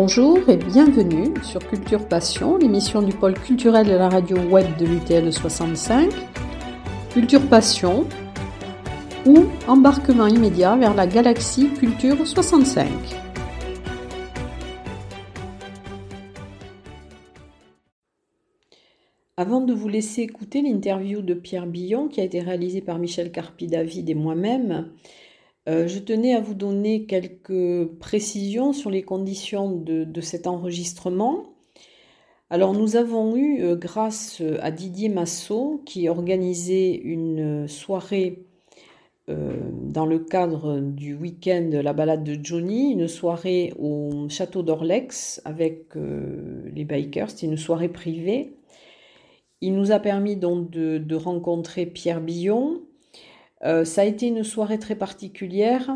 Bonjour et bienvenue sur Culture Passion, l'émission du pôle culturel de la radio web de l'UTL 65. Culture Passion ou embarquement immédiat vers la galaxie Culture 65. Avant de vous laisser écouter l'interview de Pierre Billon qui a été réalisée par Michel Carpi-David et moi-même, euh, je tenais à vous donner quelques précisions sur les conditions de, cet enregistrement. Alors nous avons eu, euh, grâce à Didier Massot, qui organisait une soirée euh, dans le cadre du week-end La balade de Johnny, une soirée au château d'Orlex avec les bikers, c'était une soirée privée. Il nous a permis donc de rencontrer Pierre Billon, euh, ça a été une soirée très particulière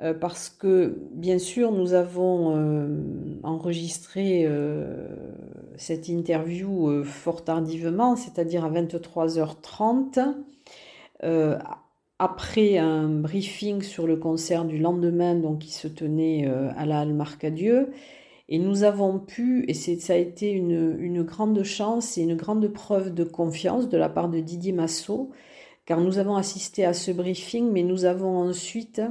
euh, parce que, bien sûr, nous avons euh, enregistré cette interview fort tardivement, c'est-à-dire à 23h30, après un briefing sur le concert du lendemain, donc qui se tenait à la Halle Marcadieu. Et nous avons pu, et ça a été une, une, grande chance et une grande preuve de confiance de la part de Didier Massot, car nous avons assisté à ce briefing, mais nous avons ensuite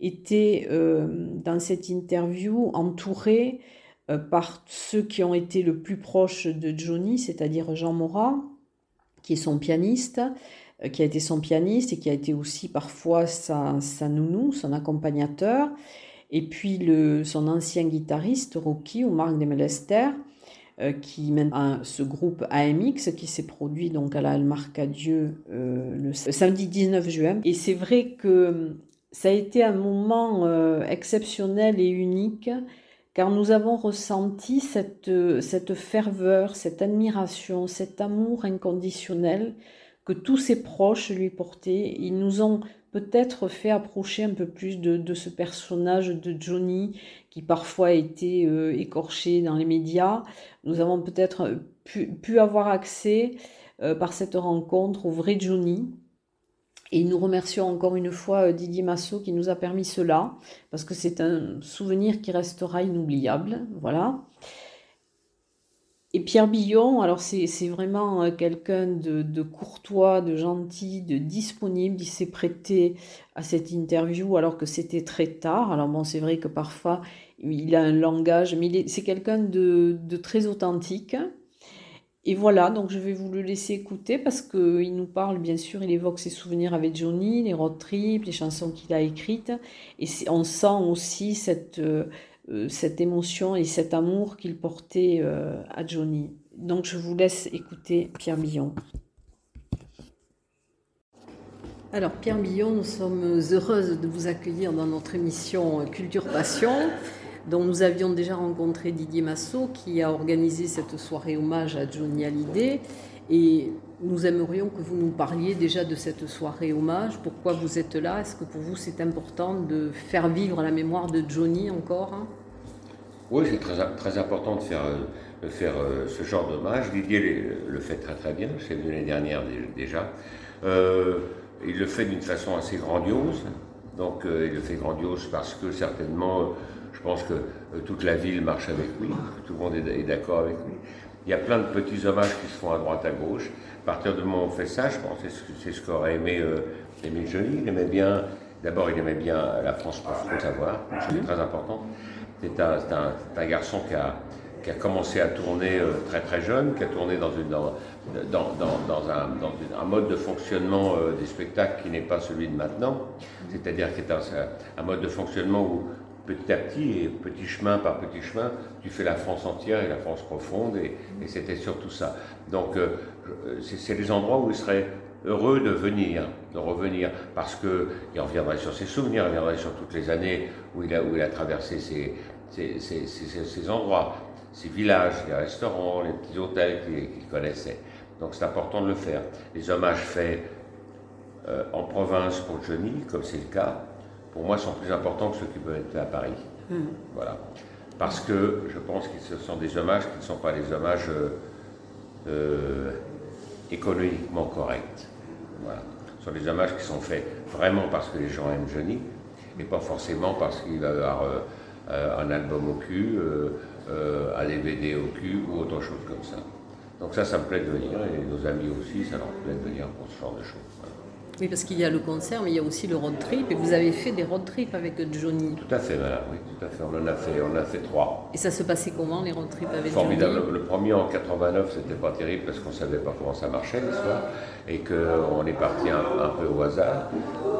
été euh, dans cette interview entourés euh, par ceux qui ont été le plus proches de Johnny, c'est-à-dire Jean Morat, qui est son pianiste, euh, qui a été son pianiste et qui a été aussi parfois sa, nounou, son accompagnateur, et puis son ancien guitariste, Rocky, ou Marc Demelester, qui mène à ce groupe AMX qui s'est produit donc à la Almarcadieu euh, le samedi 19 juin. Et c'est vrai que ça a été un moment euh, exceptionnel et unique car nous avons ressenti cette, cette ferveur, cette admiration, cet amour inconditionnel que tous ses proches lui portaient. Ils nous ont peut-être fait approcher un peu plus de, ce personnage de Johnny qui parfois a été euh, écorché dans les médias. Nous avons peut-être pu, avoir accès euh, par cette rencontre au vrai Johnny. Et nous remercions encore une fois euh, Didier Massot qui nous a permis cela, parce que c'est un souvenir qui restera inoubliable. Voilà. Et Pierre Billon, alors c'est vraiment euh, quelqu'un de, courtois, de gentil, de disponible. Il s'est prêté à cette interview alors que c'était très tard. Alors bon, c'est vrai que parfois il a un langage, mais c'est quelqu'un de, très authentique. Et voilà, donc je vais vous le laisser écouter parce qu'il nous parle, bien sûr, il évoque ses souvenirs avec Johnny, les road trips, les chansons qu'il a écrites. Et on sent aussi cette, euh, cette émotion et cet amour qu'il portait euh, à Johnny. Donc je vous laisse écouter Pierre Billon. Alors Pierre Billon, nous sommes heureuses de vous accueillir dans notre émission Culture Passion, dont nous avions déjà rencontré Didier Massot qui a organisé cette soirée hommage à Johnny Hallyday. Et nous aimerions que vous nous parliez déjà de cette soirée hommage. Pourquoi vous êtes là? Est-ce que pour vous c'est important de faire vivre la mémoire de Johnny encore hein? Oui, c'est très, très important de faire, de faire euh, ce genre d'hommage. Didier le fait très très bien, c'est venu l'année dernière déjà. Euh, il le fait d'une façon assez grandiose. Donc euh, il le fait grandiose parce que certainement, je pense que toute la ville marche avec lui, tout le monde est d'accord avec lui. Il y a plein de petits hommages qui se font à droite, à gauche. À partir du moment où on fait ça, je pense que c'est ce qu'aurait aimé, euh, aimé Johnny. Il aimait bien, d'abord, il aimait bien la France pour faut savoir, c'est très important. C'est un, garçon qui a, commencé à tourner euh, très très jeune, qui a tourné dans, un, mode de fonctionnement euh, des spectacles qui n'est pas celui de maintenant. C'est-à-dire qui est un mode de fonctionnement où petit à petit, et petit chemin par petit chemin, tu fais la France entière et la France profonde, et, c'était surtout ça. Donc, euh, c'est les endroits où il serait heureux de venir, de revenir, parce qu'il reviendrait sur ses souvenirs, il reviendrait sur toutes les années où il a, où il a traversé ces endroits, ces villages, les restaurants, les petits hôtels qu'il connaissait. Donc, c'est important de le faire. Les hommages faits euh, en province pour Johnny, comme c'est le cas, pour moi, sont plus importants que ceux qui peuvent être à Paris. Hmm. Voilà. Parce que je pense que ce sont des hommages qui ne sont pas des hommages euh, euh, économiquement corrects. Voilà. Ce sont des hommages qui sont faits vraiment parce que les gens aiment Johnny, et pas forcément parce qu'il va y avoir un album au cul, un DVD au cul ou autre chose comme ça. Donc ça, ça me plaît de venir, et nos amis aussi, ça leur plaît de venir pour ce genre de choses. Oui, parce qu'il y a le concert, mais il y a aussi le road trip. Et vous avez fait des road trips avec Johnny. Tout à fait, voilà, oui, tout à fait. On en a fait, on a fait trois. Et ça se passait comment, les road trips avec Formidable. Johnny Le premier en 89, c'était pas terrible parce qu'on savait pas comment ça marchait l'histoire. Et qu'on est parti un, peu au hasard.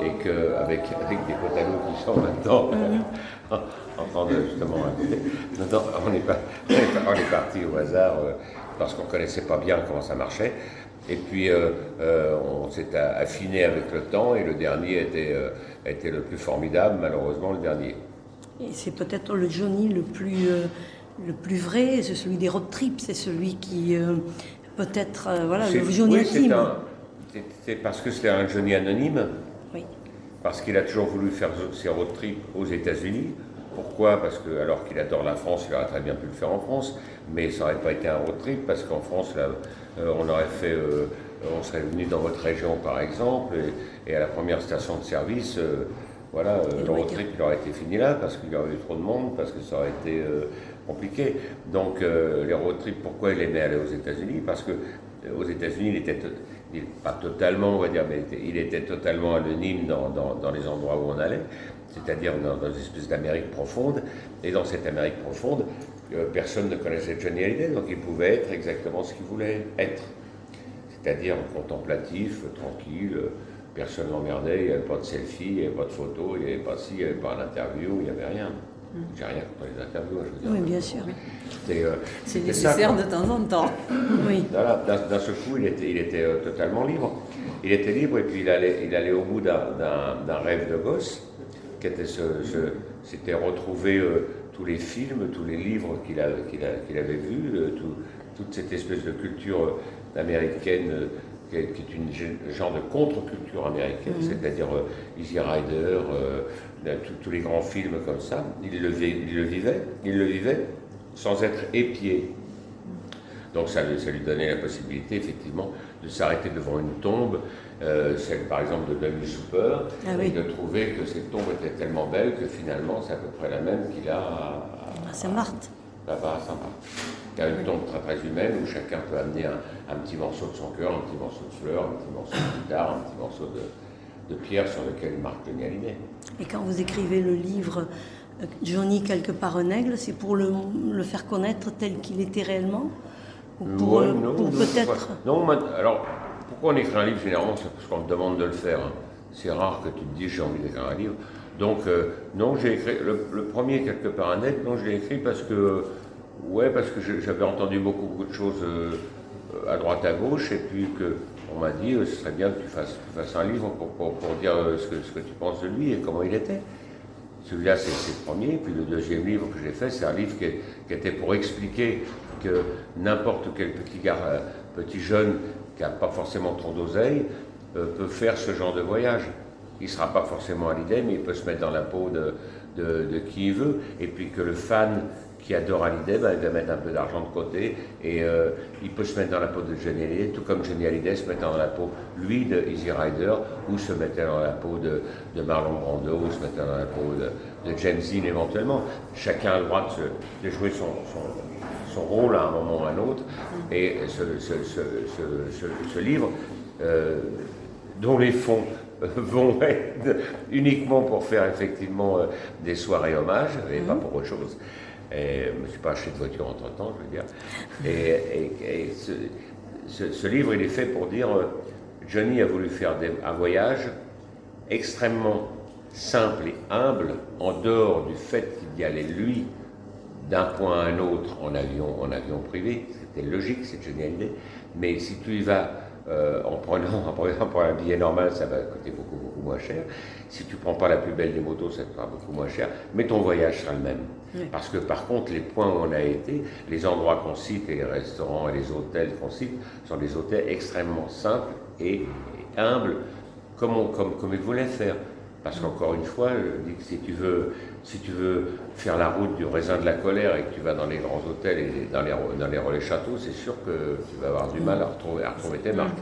Et qu'avec avec des potes qui sont maintenant mhm. en train de justement. on est, pas, on est parti au hasard euh, parce qu'on connaissait pas bien comment ça marchait. Et puis euh, euh, on s'est affiné avec le temps et le dernier était, euh, était le plus formidable, malheureusement le dernier. Et c'est peut-être le Johnny le plus, le plus vrai, c'est celui des road trips, c'est celui qui peut-être, voilà, le Johnny oui, C'est parce que c'est un Johnny anonyme. Oui. Parce qu'il a toujours voulu faire ses road trips aux États-Unis. Pourquoi? Parce que, alors qu'il adore la France, il aurait très bien pu le faire en France, mais ça n'aurait pas été un road trip parce qu'en France, euh, on aurait fait, euh, on serait venu dans votre région par exemple, et, à la première station de service, euh, voilà, le road trip il aurait été fini là parce qu'il y aurait eu trop de monde, parce que ça aurait été compliqué. Donc les road trips, pourquoi il aimait aller aux États-Unis? Parce que aux États-Unis, il était pas totalement, on va dire, mais il était totalement anonyme dans, dans, les endroits où on allait, c'est-à-dire dans, dans, une espèce d'Amérique profonde. Et dans cette Amérique profonde, personne ne connaissait Johnny Hallyday, donc il pouvait être exactement ce qu'il voulait être. C'est-à-dire contemplatif, tranquille, personne l'emmerdait, il n'y avait pas de selfie, il n'y avait pas de photo, il n'y avait pas ci, il n'y avait pas d'interview, il n'y avait rien. Mm. J'ai rien contre les interviews, je veux dire. Oui, bien sûr. Euh, c'est nécessaire de temps en temps. oui. D'un seul coup, il était, il était euh, totalement libre. Il était libre et puis il allait, il allait au bout d'un rêve de gosse, qui était ce, c'était retrouver euh, tous les films, tous les livres qu'il avait vus, euh, toute cette espèce de culture euh, américaine euh, qui est une genre de contre-culture américaine, mhm. c'est-à-dire Easy Rider, tous les grands films comme ça. Il le, vivait, il le vivait sans être épié. Donc ça, lui donnait la possibilité, effectivement, de s'arrêter devant une tombe, celle par exemple de Demi Super, ah et de trouver que cette tombe était tellement belle que finalement c'est à peu près la même qu'il a à, Saint-Marthe. Là-bas à Saint-Marthe. Il y a une tombe très très humaine où chacun peut amener un, petit morceau de son cœur, un petit morceau de fleur, un petit morceau de guitare, un petit morceau de, pierre sur lequel marque Johnny Hallyday. Et quand vous écrivez le livre euh, Johnny quelque part un aigle, c'est pour le, faire connaître tel qu'il était réellement? Ou pour, euh, peut-être. Non, alors pourquoi on écrit un livre généralement C'est parce qu'on te demande de le faire. Hein. C'est rare que tu te dises j'ai envie d'écrire un livre. Donc, euh, non, j'ai écrit le, premier quelque part un net, non, je l'ai écrit parce que, ouais, parce que j'avais entendu beaucoup, beaucoup de choses euh, à droite, à gauche, et puis que on m'a dit, euh, ce serait bien que tu fasses, un livre pour, pour, dire ce que, ce, que, tu penses de lui et comment il était. Celui-là, c'est le premier, puis le deuxième livre que j'ai fait, c'est un livre qui, qui, était pour expliquer que n'importe quel petit, gars, petit jeune qui n'a pas forcément trop d'oseille peut faire ce genre de voyage il ne sera pas forcément à l'idée, mais il peut se mettre dans la peau de, de, qui il veut. Et puis que le fan qui adore Hallyday, ben, il va mettre un peu d'argent de côté et euh, il peut se mettre dans la peau de Johnny Hallyday, tout comme Johnny Hallyday se mettait dans la peau, lui, de Easy Rider, ou se mettait dans la peau de, de Marlon Brando, ou se mettait dans la peau de, de James Dean éventuellement. Chacun a le droit de, jouer son, son, rôle à un moment ou à un autre. Et ce, ce, ce, ce livre, euh, dont les fonds vont être uniquement pour faire effectivement euh, des soirées hommages et pas mhm. pour autre chose. Et, je ne suis pas acheté de voiture entre temps, je veux dire. Et, ce, livre, il est fait pour dire euh, Johnny a voulu faire un voyage extrêmement simple et humble, en dehors du fait qu'il y allait lui d'un point à un autre en avion, en avion privé. C'était logique, c'est Hallyday. Mais si tu y vas euh, en prenant, par exemple, un billet normal, ça va coûter beaucoup, beaucoup moins cher. Si tu prends pas la plus belle des motos, ça te coûtera beaucoup moins cher. Mais ton voyage sera le même. Parce que par contre, les points où on a été, les endroits qu'on cite, et les restaurants et les hôtels qu'on cite, sont des hôtels extrêmement simples et, humbles, comme, comme, comme ils voulaient faire. Parce qu'encore une fois, je dis que si tu, veux, si tu veux faire la route du raisin de la colère et que tu vas dans les grands hôtels et dans les, dans les relais châteaux, c'est sûr que tu vas avoir du mal à retrouver, à retrouver tes marques.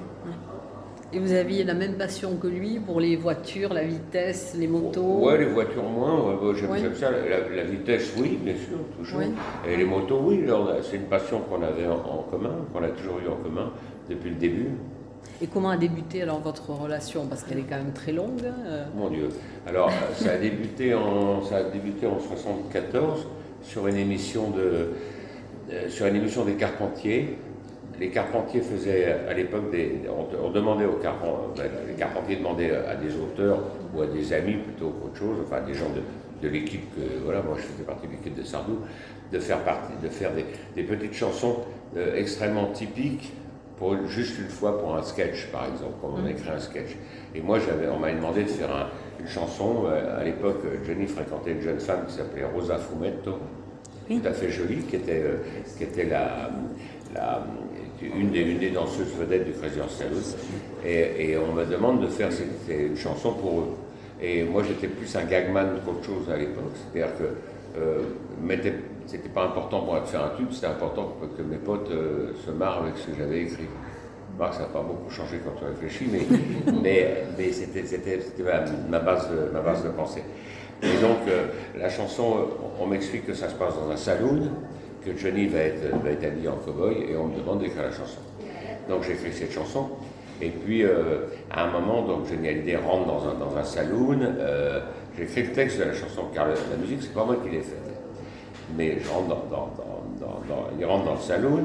Et vous aviez la même passion que lui pour les voitures, la vitesse, les motos? Ouais, les voitures moins, j'aime ça. La, vitesse, oui, bien sûr, toujours. Et les motos, oui, c'est une passion qu'on avait en, commun, qu'on a toujours eu en commun depuis le début. Et comment a débuté alors votre relation? Parce qu'elle est quand même très longue. Euh. Mon Dieu. Alors, ça a débuté en, ça a débuté en 74 sur une émission de, euh, sur une émission des Carpentiers les carpentiers faisaient à l'époque des. On, demandait aux carpentiers, ben, les carpentiers demandaient à des auteurs ou à des amis plutôt qu'autre chose, enfin des gens de, l'équipe, voilà, moi je faisais partie de l'équipe de Sardou, de faire, partie, de faire des, petites chansons euh, extrêmement typiques pour juste une fois pour un sketch par exemple, quand on mmh. écrit un sketch. Et moi j'avais, on m'avait demandé de faire une chanson, euh, à l'époque Johnny fréquentait une jeune femme qui s'appelait Rosa Fumetto, tout à fait jolie, qui était, euh, qui était la, la une des, une des danseuses vedettes du président Saloon. Et, et, on me demande de faire une chanson pour eux. Et moi, j'étais plus un gagman qu'autre chose à l'époque. C'est-à-dire que euh, c'était pas important pour moi de faire un tube, c'était important que, mes potes euh, se marrent avec ce que j'avais écrit. ça n'a pas beaucoup changé quand tu réfléchis, mais, mais, mais c'était ma, base de, ma base de pensée. Et donc, euh, la chanson, on m'explique que ça se passe dans un saloon, que Johnny va être, va être habillé en cow-boy et on me demande d'écrire la chanson. Donc j'écris cette chanson. Et puis euh, à un moment, donc Johnny Hallyday rentre dans un, dans un saloon. Euh, j'écris le texte de la chanson car la, musique, c'est pas moi qui l'ai faite. Mais je rentre dans, dans, dans, il rentre dans le saloon.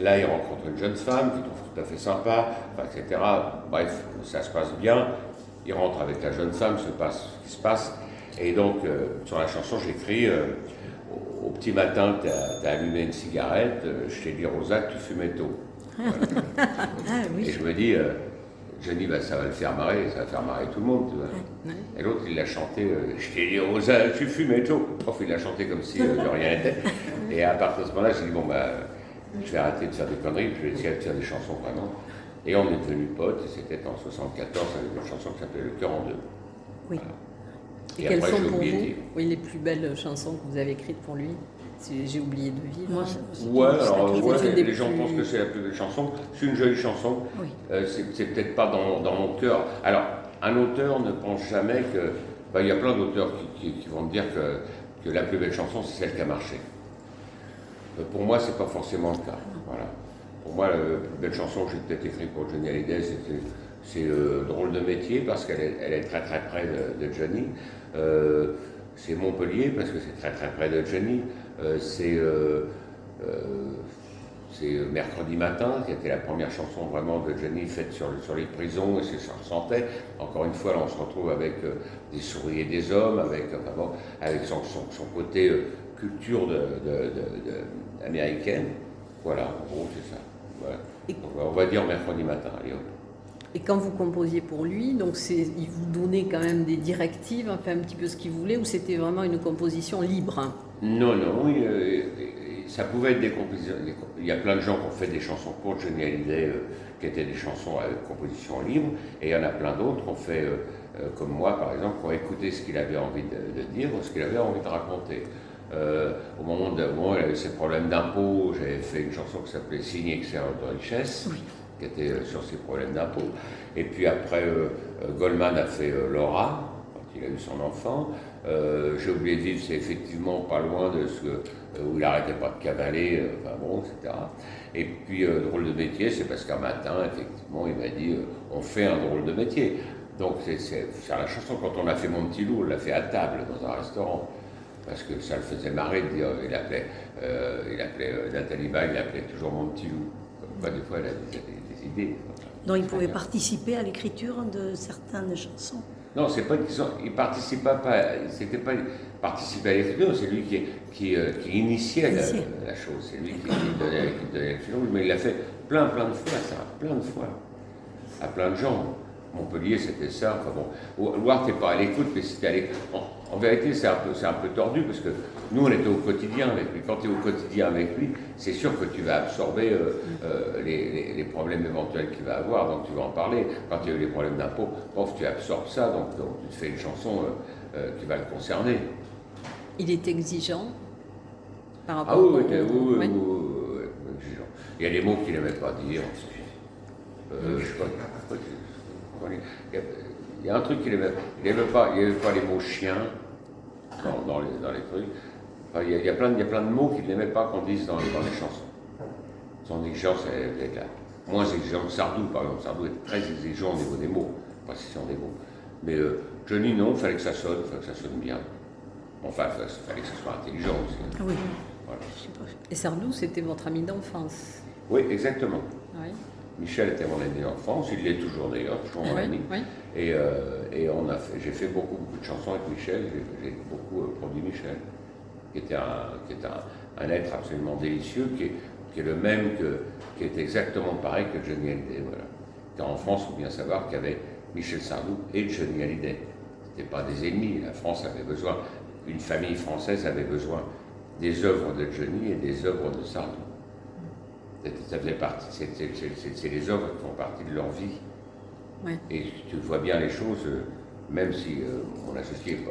Là, il rencontre une jeune femme qu'il trouve tout à fait sympa, etc. Bref, ça se passe bien. Il rentre avec la jeune femme, se passe ce qui se passe. Et donc, euh, sur la chanson, j'écris au petit matin, tu as, allumé une cigarette, euh, je t'ai dit, Rosa, tu fumais tôt. Ah Et je me dis, euh, Johnny, bah, ça va le faire marrer, ça va faire marrer tout le monde. Tu vois. Et l'autre, il l'a chanté, euh, je t'ai dit, Rosa, tu fumais tôt. Le prof, il l'a chanté comme si de rien n'était. Et à partir de ce moment-là, j'ai dit, bon, bah, je vais arrêter de faire des conneries, je vais essayer de faire des chansons vraiment. Et on est devenus potes, et c'était en 74 avec une chanson qui s'appelait Le cœur en deux. Oui. Et, quelles sont pour vous oui, les plus belles chansons que vous avez écrites pour lui? J'ai oublié de vivre. Moi, ouais, alors ouais, les, gens pensent que c'est la plus belle chanson. C'est une jolie chanson. Oui. Euh, c'est peut-être pas dans, dans, mon cœur. Alors, un auteur ne pense jamais que. Bah, il y a plein d'auteurs qui, qui, vont me dire que, que, la plus belle chanson, c'est celle qui a marché. Euh, pour moi, c'est pas forcément le cas. Voilà. Pour moi, la plus belle chanson que j'ai peut-être écrite pour Johnny Hallyday, c'est euh, Drôle de métier, parce qu'elle est, elle est, très très près de, de Johnny. Euh, c'est Montpellier parce que c'est très très près de Johnny. Euh, euh, c'est Mercredi matin, qui était la première chanson vraiment de Johnny faite sur, sur les prisons, et c'est ça ressentait. Encore une fois, là, on se retrouve avec des souris et des hommes, avec, avec son, son, côté culture de, de, américaine. Voilà, en gros, c'est ça. on va dire mercredi matin, allez hop. Et quand vous composiez pour lui, donc il vous donnait quand même des directives, enfin un petit peu ce qu'il voulait, ou c'était vraiment une composition libre Non, non, oui, euh, ça pouvait être des compositions. Il y a plein de gens qui ont fait des chansons pour Johnny Hallyday, euh, qui étaient des chansons avec composition libre, et il y en a plein d'autres qui ont fait, euh, comme moi par exemple, qui ont écouté ce qu'il avait envie de, dire ou ce qu'il avait envie de raconter. au moment où il avait ses problèmes d'impôts, j'avais fait une chanson qui s'appelait Signe extérieur de richesse qui était euh, sur ses problèmes d'impôts. Et puis après, euh, euh, Goldman a fait Laura, quand il a eu son enfant. J'ai oublié de vivre, c'est effectivement pas loin de ce où il n'arrêtait pas de cavaler, enfin bon, etc. Et puis, drôle de métier, c'est parce qu'un matin, effectivement, il m'a dit on fait un drôle de métier. Donc, c'est la chanson, quand on a fait Mon Petit Loup, on l'a fait à table dans un restaurant. Parce que ça le faisait marrer de dire, il appelait, il appelait Nathalie Baye, il appelait toujours Mon Petit Loup. Comme des fois, elle a des, donc il pouvait participer à l'écriture de certaines chansons Non, c'est pas il participait pas, c'était pas participer à l'écriture, c'est lui qui, qui, euh, qui initiait la, chose, c'est lui qui, donnait, l'écriture, mais il l'a fait plein, plein de fois, ça, plein de fois, à plein de gens. Montpellier, c'était ça. Enfin bon, Loire, t'es pas à l'écoute, mais c'était à l'écoute. En, vérité, c'est un, peu, un peu tordu parce que nous, on était au quotidien avec lui. Quand tu es au quotidien avec lui, c'est sûr que tu vas absorber euh, euh, les, problèmes éventuels qu'il va avoir, donc tu vas en parler. Quand il y a eu les problèmes d'impôt, tu absorbes ça, donc, tu te fais une chanson euh, qui va le concerner. Il est exigeant par rapport ah, oui, oui, oui, oui, exigeant. Il y a des mots qu'il n'aimait pas dire. Je sais pas, il y a un truc qu'il n'aimait pas, il n'aimait pas les mots chien dans, les, dans les, trucs. il, y a, plein, il, y a, plein, de mots qu'il n'aimait pas qu'on dise dans, dans, les chansons. Son exigence est, là. Moins exigeant que Sardou, par exemple. Sardou est très exigeant au niveau des mots, précision des mots. Mais euh, Johnny, non, il fallait que ça sonne, il fallait que ça sonne bien. Enfin, il fallait que ça soit intelligent aussi. Oui. Et Sardou, c'était votre ami d'enfance Oui, exactement. Michel était mon ami d'enfance, il l'est toujours d'ailleurs, toujours mon ami. Et, euh, et on a j'ai fait beaucoup, beaucoup de chansons avec Michel, j'ai beaucoup euh, produit Michel, qui était un, qui est un, être absolument délicieux, qui est, qui est, le même que, qui est exactement pareil que Johnny Hallyday. Voilà. Car en France, il faut bien savoir qu'il y avait Michel Sardou et Johnny Hallyday. Ce pas des ennemis, la France avait besoin, une famille française avait besoin des œuvres de Johnny et des œuvres de Sardou. Ça faisait partie, c'est les œuvres qui font partie de leur vie. Et tu vois bien les choses, euh, même si euh, mon associé n'est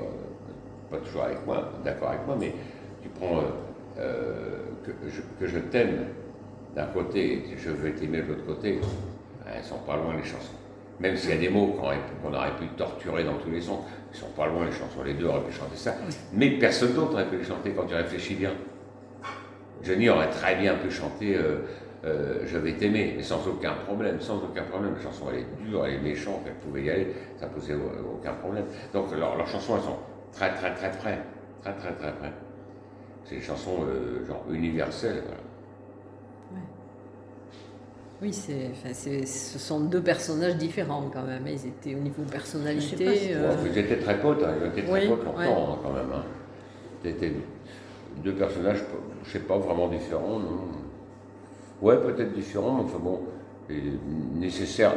pas, toujours avec moi, d'accord avec moi, mais tu prends euh, que, je, t'aime d'un côté et je veux t'aimer de l'autre côté, elles sont pas loin les chansons. Même s'il y a des mots qu'on aurait pu torturer dans tous les sons, ils sont pas loin les chansons, les deux auraient pu chanter ça, mais personne d'autre aurait pu les chanter quand tu réfléchis bien. Johnny aurait très bien pu chanter euh, euh, Je vais t'aimer, mais sans aucun problème, sans aucun problème. La chanson, elle est dure, elle est méchante, elle pouvait y aller, ça posait aucun problème. Donc leurs chansons, elles sont très, très, très près, très, très, très près. C'est des chansons euh, genre universelles. Oui, c'est, ce sont deux personnages différents quand même. Ils étaient au niveau personnalité. ils étaient très potes, hein, ils étaient très potes longtemps hein, quand même. Hein. C'était deux personnages, je sais pas, vraiment différents, non Ouais, peut-être différents, mais enfin bon, nécessaire,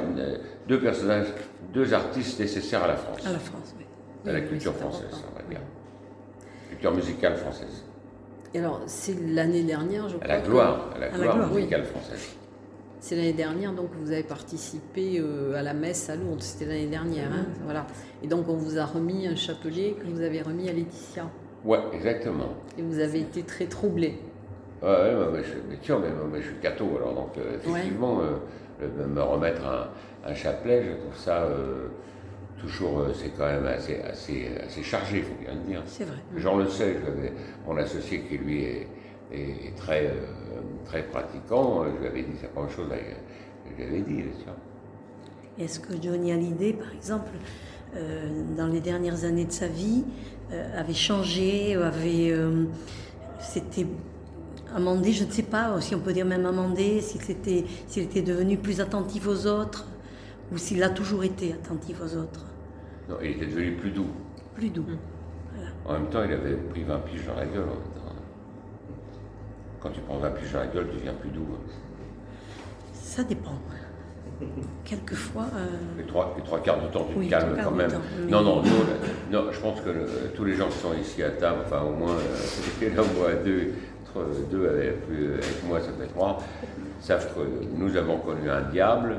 deux personnages, deux artistes nécessaires à la France. À la France, oui. À la culture française, on va dire. Culture musicale française. Et alors, c'est l'année dernière, je crois. À la gloire, à la gloire, musicale française. C'est l'année dernière, donc vous avez participé euh, à la messe à Lourdes, c'était l'année dernière, hein, voilà. Et donc on vous a remis un chapelet que vous avez remis à Laetitia. Ouais, exactement. Et vous avez été très troublé. Ouais, mais, je, mais, tiens, mais, je suis catho, alors donc euh, effectivement, euh, me remettre un, chapelet, je trouve ça euh, toujours, c'est quand même assez, assez, assez chargé, il faut bien le dire. C'est vrai. J'en le sais, mon associé qui lui est, est, très, très pratiquant, je lui avais dit pas une chose je lui avais dit, Est-ce que Johnny Hallyday, par exemple, dans les dernières années de sa vie, avait changé, avait. C'était amendé, je ne sais pas si on peut dire même amendé, s'il était, s'il était devenu plus attentif aux autres, ou s'il a toujours été attentif aux autres. Non, il était devenu plus doux. Plus doux. En même temps, il avait pris 20 piges dans la gueule. Quand tu prends 20 piges dans la gueule, tu deviens plus doux. Ça dépend. Quelquefois. Euh... Les, trois, les, trois, quarts du temps, tu te calmes quand même. Non, non, non, je pense que tous les gens qui sont ici à table, enfin au moins, euh, là, moi, deux, deux avec, avec, moi, ça fait trois, savent que nous avons connu un diable,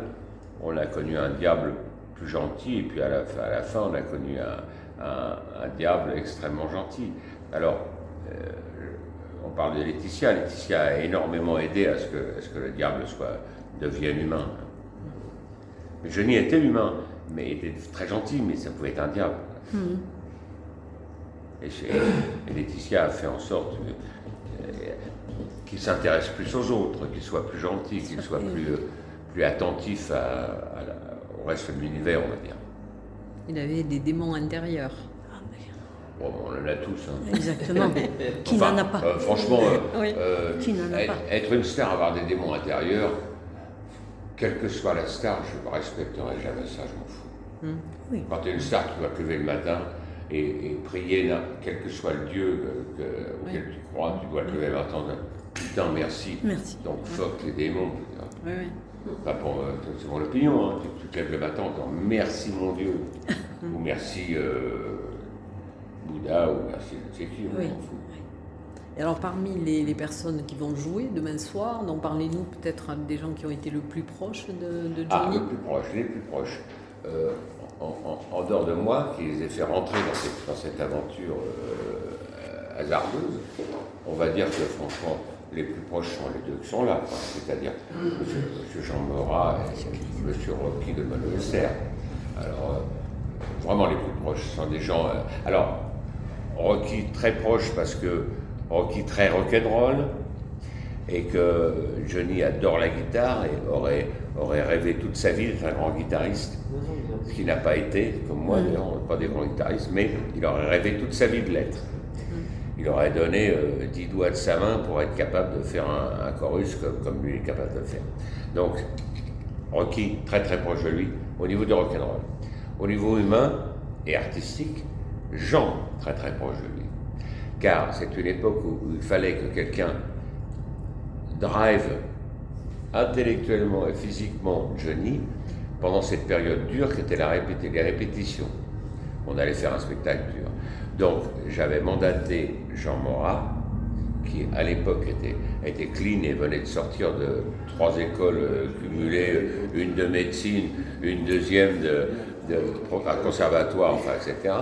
on a connu un diable plus gentil, et puis à la, à la fin, on a connu un, un, diable extrêmement gentil. Alors, euh, on parle de Laetitia. Laetitia a énormément aidé à ce que, à ce que le diable soit, devienne humain. Johnny était humain, mais était très gentil, mais ça pouvait être un diable. Hmm. Et, Laetitia a fait en sorte euh, qu'il s'intéresse plus aux autres, qu'il soit plus gentil, qu'il soit plus, euh, plus attentif au reste de l'univers, on va dire. Il avait des démons intérieurs. Bon, on en a tous. Hein. Exactement. Qui n'en a pas euh, Franchement, être une star, avoir des démons intérieurs, quelle que soit la star, je ne respecterai jamais ça, je m'en fous. Hmm. Quand tu es une star, tu dois te lever le matin et, prier, quel que soit le Dieu auquel tu crois, tu dois te lever le matin. Putain, merci. merci. Donc, fuck les démons. Oui, oui. pour, euh, c'est mon opinion, hein. tu, te lèves le matin en disant merci mon Dieu, ou merci euh, Bouddha, ou merci je qui, on s'en fout. Et alors parmi les, personnes qui vont jouer demain soir, donc parlez-nous peut-être des gens qui ont été le plus proches de, de ah, Johnny. Ah, le plus proche, les plus proches. Euh, en, dehors de moi, qui les ai fait rentrer dans cette, aventure euh, hasardeuse, on va dire que franchement, les plus proches sont les deux qui sont là, c'est-à-dire M. Jean Morat et M. Rocky de Manuel Alors, euh, vraiment les plus proches sont des gens. Euh, alors, Rocky très proche parce que Rocky très rock'n'roll et que Johnny adore la guitare et aurait, aurait rêvé toute sa vie d'être un grand guitariste, ce qui n'a pas été, comme moi d'ailleurs, pas des grands guitaristes, mais il aurait rêvé toute sa vie de l'être il aurait donné euh, dix doigts de sa main pour être capable de faire un, chorus comme, lui est capable de le faire. Donc, Rocky, très très proche de lui, au niveau du rock'n'roll. Au niveau humain et artistique, Jean, très très proche de lui. Car c'est une époque où, il fallait que quelqu'un drive intellectuellement et physiquement Johnny pendant cette période dure qui était la les répétitions. On allait faire un spectacle dur. Donc j'avais mandaté Jean Morat, qui à l'époque était, était clean et venait de sortir de trois écoles euh, cumulées, une de médecine, une deuxième de, de, conservatoire, enfin, etc.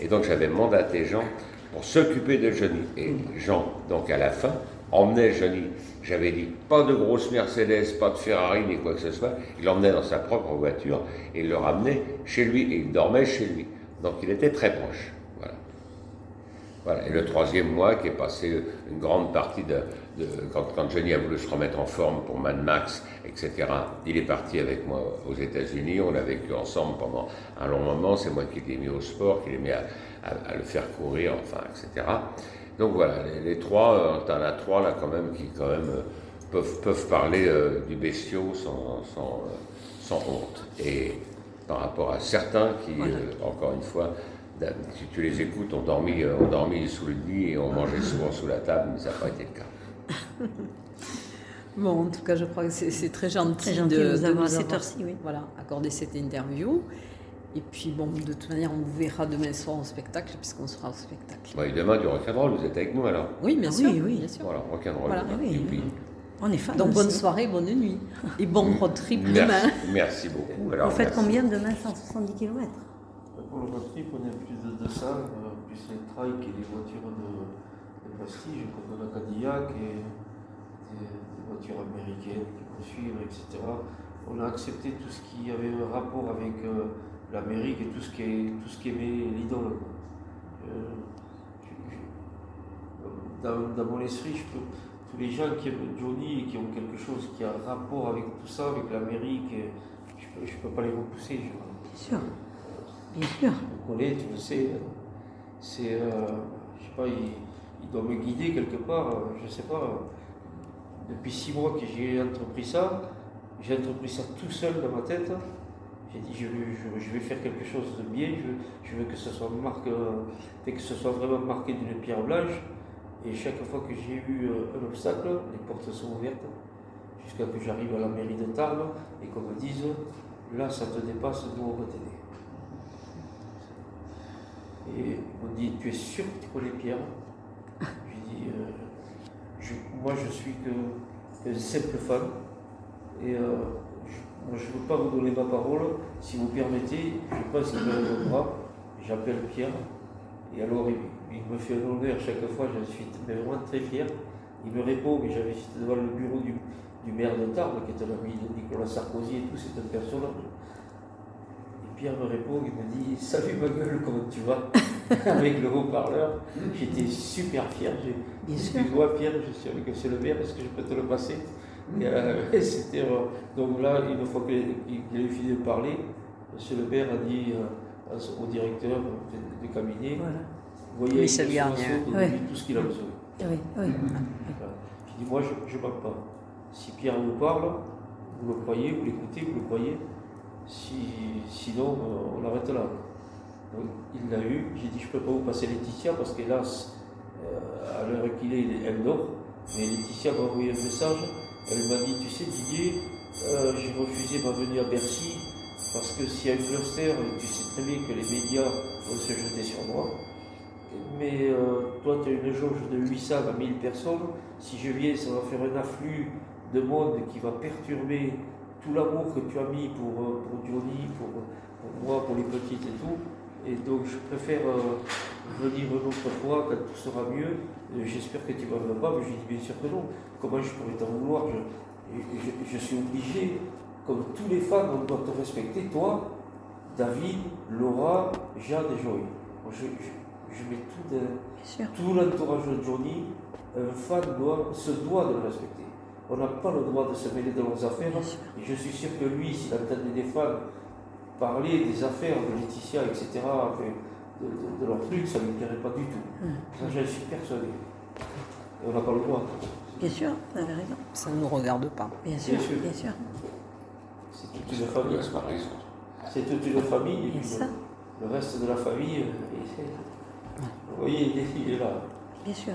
Et donc j'avais mandaté Jean pour s'occuper de Johnny. Et Jean, donc à la fin, emmenait. J'avais dit pas de grosse Mercedes, pas de Ferrari, ni quoi que ce soit. Il l'emmenait dans sa propre voiture et il le ramenait chez lui et il dormait chez lui. Donc il était très proche. Et le troisième mois, qui est passé une grande partie de. quand, Johnny a voulu se remettre en forme pour Mad Max, etc., il est parti avec moi aux États-Unis. On a vécu ensemble pendant un long moment. C'est moi qui l'ai mis au sport, qui l'ai mis à, le faire courir, enfin, etc. Donc voilà, les, trois, tu en as trois là quand même qui, quand même, peuvent, peuvent parler euh, du bestiau sans, sans, euh, sans, honte. Et par rapport à certains qui, euh, encore une fois, si tu les écoutes, on dormit, euh, on dormit sous le lit et on mangeait souvent sous la table, mais ça n'a pas été le cas. Bon, en tout cas, je crois que c'est très gentil, de, nous avoir, cette heure-ci, oui. voilà, accorder cette interview. Et puis, bon, de toute manière, on vous verra demain soir au spectacle, puisqu'on sera au spectacle. Oui, demain, du rock'n'roll, vous êtes avec nous alors Oui, bien sûr. Oui, oui, bien sûr. Voilà, rock'n'roll. Voilà, oui, oui. On est fans. Donc, bonne soirée, bonne nuit. Et bon road trip demain. Merci beaucoup. Alors, vous faites combien demain 170 km pour le road trip, on est plus de 200, euh, plus les trikes et les voitures de, de prestige, comme la Cadillac et des, voitures américaines qui vont suivre, etc. On a accepté tout ce qui avait un rapport avec euh, l'Amérique et tout ce qui, est, tout ce qui aimait l'idole. Euh, dans, mon esprit, je peux, tous les gens qui aiment Johnny et qui ont quelque chose qui a un rapport avec tout ça, avec l'Amérique, je ne peux, pas les repousser. Bien sûr. Bien sûr. Tu connais, tu le sais. C'est, euh, je sais pas, il, doit me guider quelque part, je ne sais pas. Depuis six mois que j'ai entrepris ça, j'ai entrepris ça tout seul dans ma tête. J'ai dit, je, vais faire quelque chose de bien, je, veux que ce soit marqué, que ce soit vraiment marqué d'une pierre blanche. Et chaque fois que j'ai eu euh, un obstacle, les portes sont ouvertes jusqu'à que j'arrive à la mairie de Tarbes et qu'on me dise, là ça te dépasse, nous on va t'aider. Et on dit, tu es sûr que tu connais Pierre Je dis, euh, moi je suis que, un simple fan. Et euh, je, ne veux pas vous donner ma parole. Si vous permettez, je pense qu'il me bras. J'appelle Pierre. Et alors il, me fait un honneur chaque fois, je suis vraiment très fier. Il me répond, mais j'avais devant le bureau du, maire de Tarbes, qui est un ami de Nicolas Sarkozy et tout, c'est un personnage. Pierre me répond, il me dit Salut ma gueule, comment tu vas Avec le haut-parleur. J'étais super fier. Excuse-moi Pierre, je suis avec M. Le Maire, est-ce que je peux te le passer? c'était, euh, Donc là, une fois qu'il a eu fini de parler, M. Le Maire a dit euh, au directeur du cabinet Voyez Michel Garnier. tout ce qu'il a besoin. Oui, oui. Je dis Moi, je ne manque pas. Si Pierre vous parle, vous le croyez, vous l'écoutez, vous le croyez sinon, euh, on l'arrête là. il l'a eu. J'ai dit, je ne peux pas vous passer Laetitia parce qu'hélas, à l'heure qu'il est, elle dort. Mais Laetitia m'a envoyé un message. Elle m'a dit, tu sais Didier, euh, j'ai refusé ma venue à Bercy parce que s'il y a une cluster, tu sais très bien que les médias vont se jeter sur moi. Mais toi, tu as une jauge de 800 à 1000 personnes. Si je viens, ça va faire un afflux de monde qui va perturber tout l'amour que tu as mis pour, euh, pour Johnny, pour, moi, pour les petites et tout. Et donc je préfère euh, venir une autre fois quand tout sera mieux euh, j'espère que tu ne m'en veux pas, mais je lui dis bien sûr que non. Comment je pourrais t'en vouloir? Je, je, suis obligé, comme tous les fans, on doit te respecter, toi, David, Laura, Jeanne et Joël. Je, je, mets tout, de, tout l'entourage de Johnny, un fan doit, se doit de le respecter. On n'a pas le droit de se mêler dans nos affaires. Et je suis sûr que lui, s'il entendait des fans parler des affaires de Laetitia, etc., de, leur truc, ça ne plairait pas du tout. Hum. Ça, j'en suis persuadé. Et on n'a pas le droit. Bien sûr, vous avez raison. Ça ne nous regarde pas. Bien sûr, bien sûr. C'est toute une famille. C'est toute une famille. Et puis le, reste de la famille, euh, vous voyez, il est là. Bien sûr.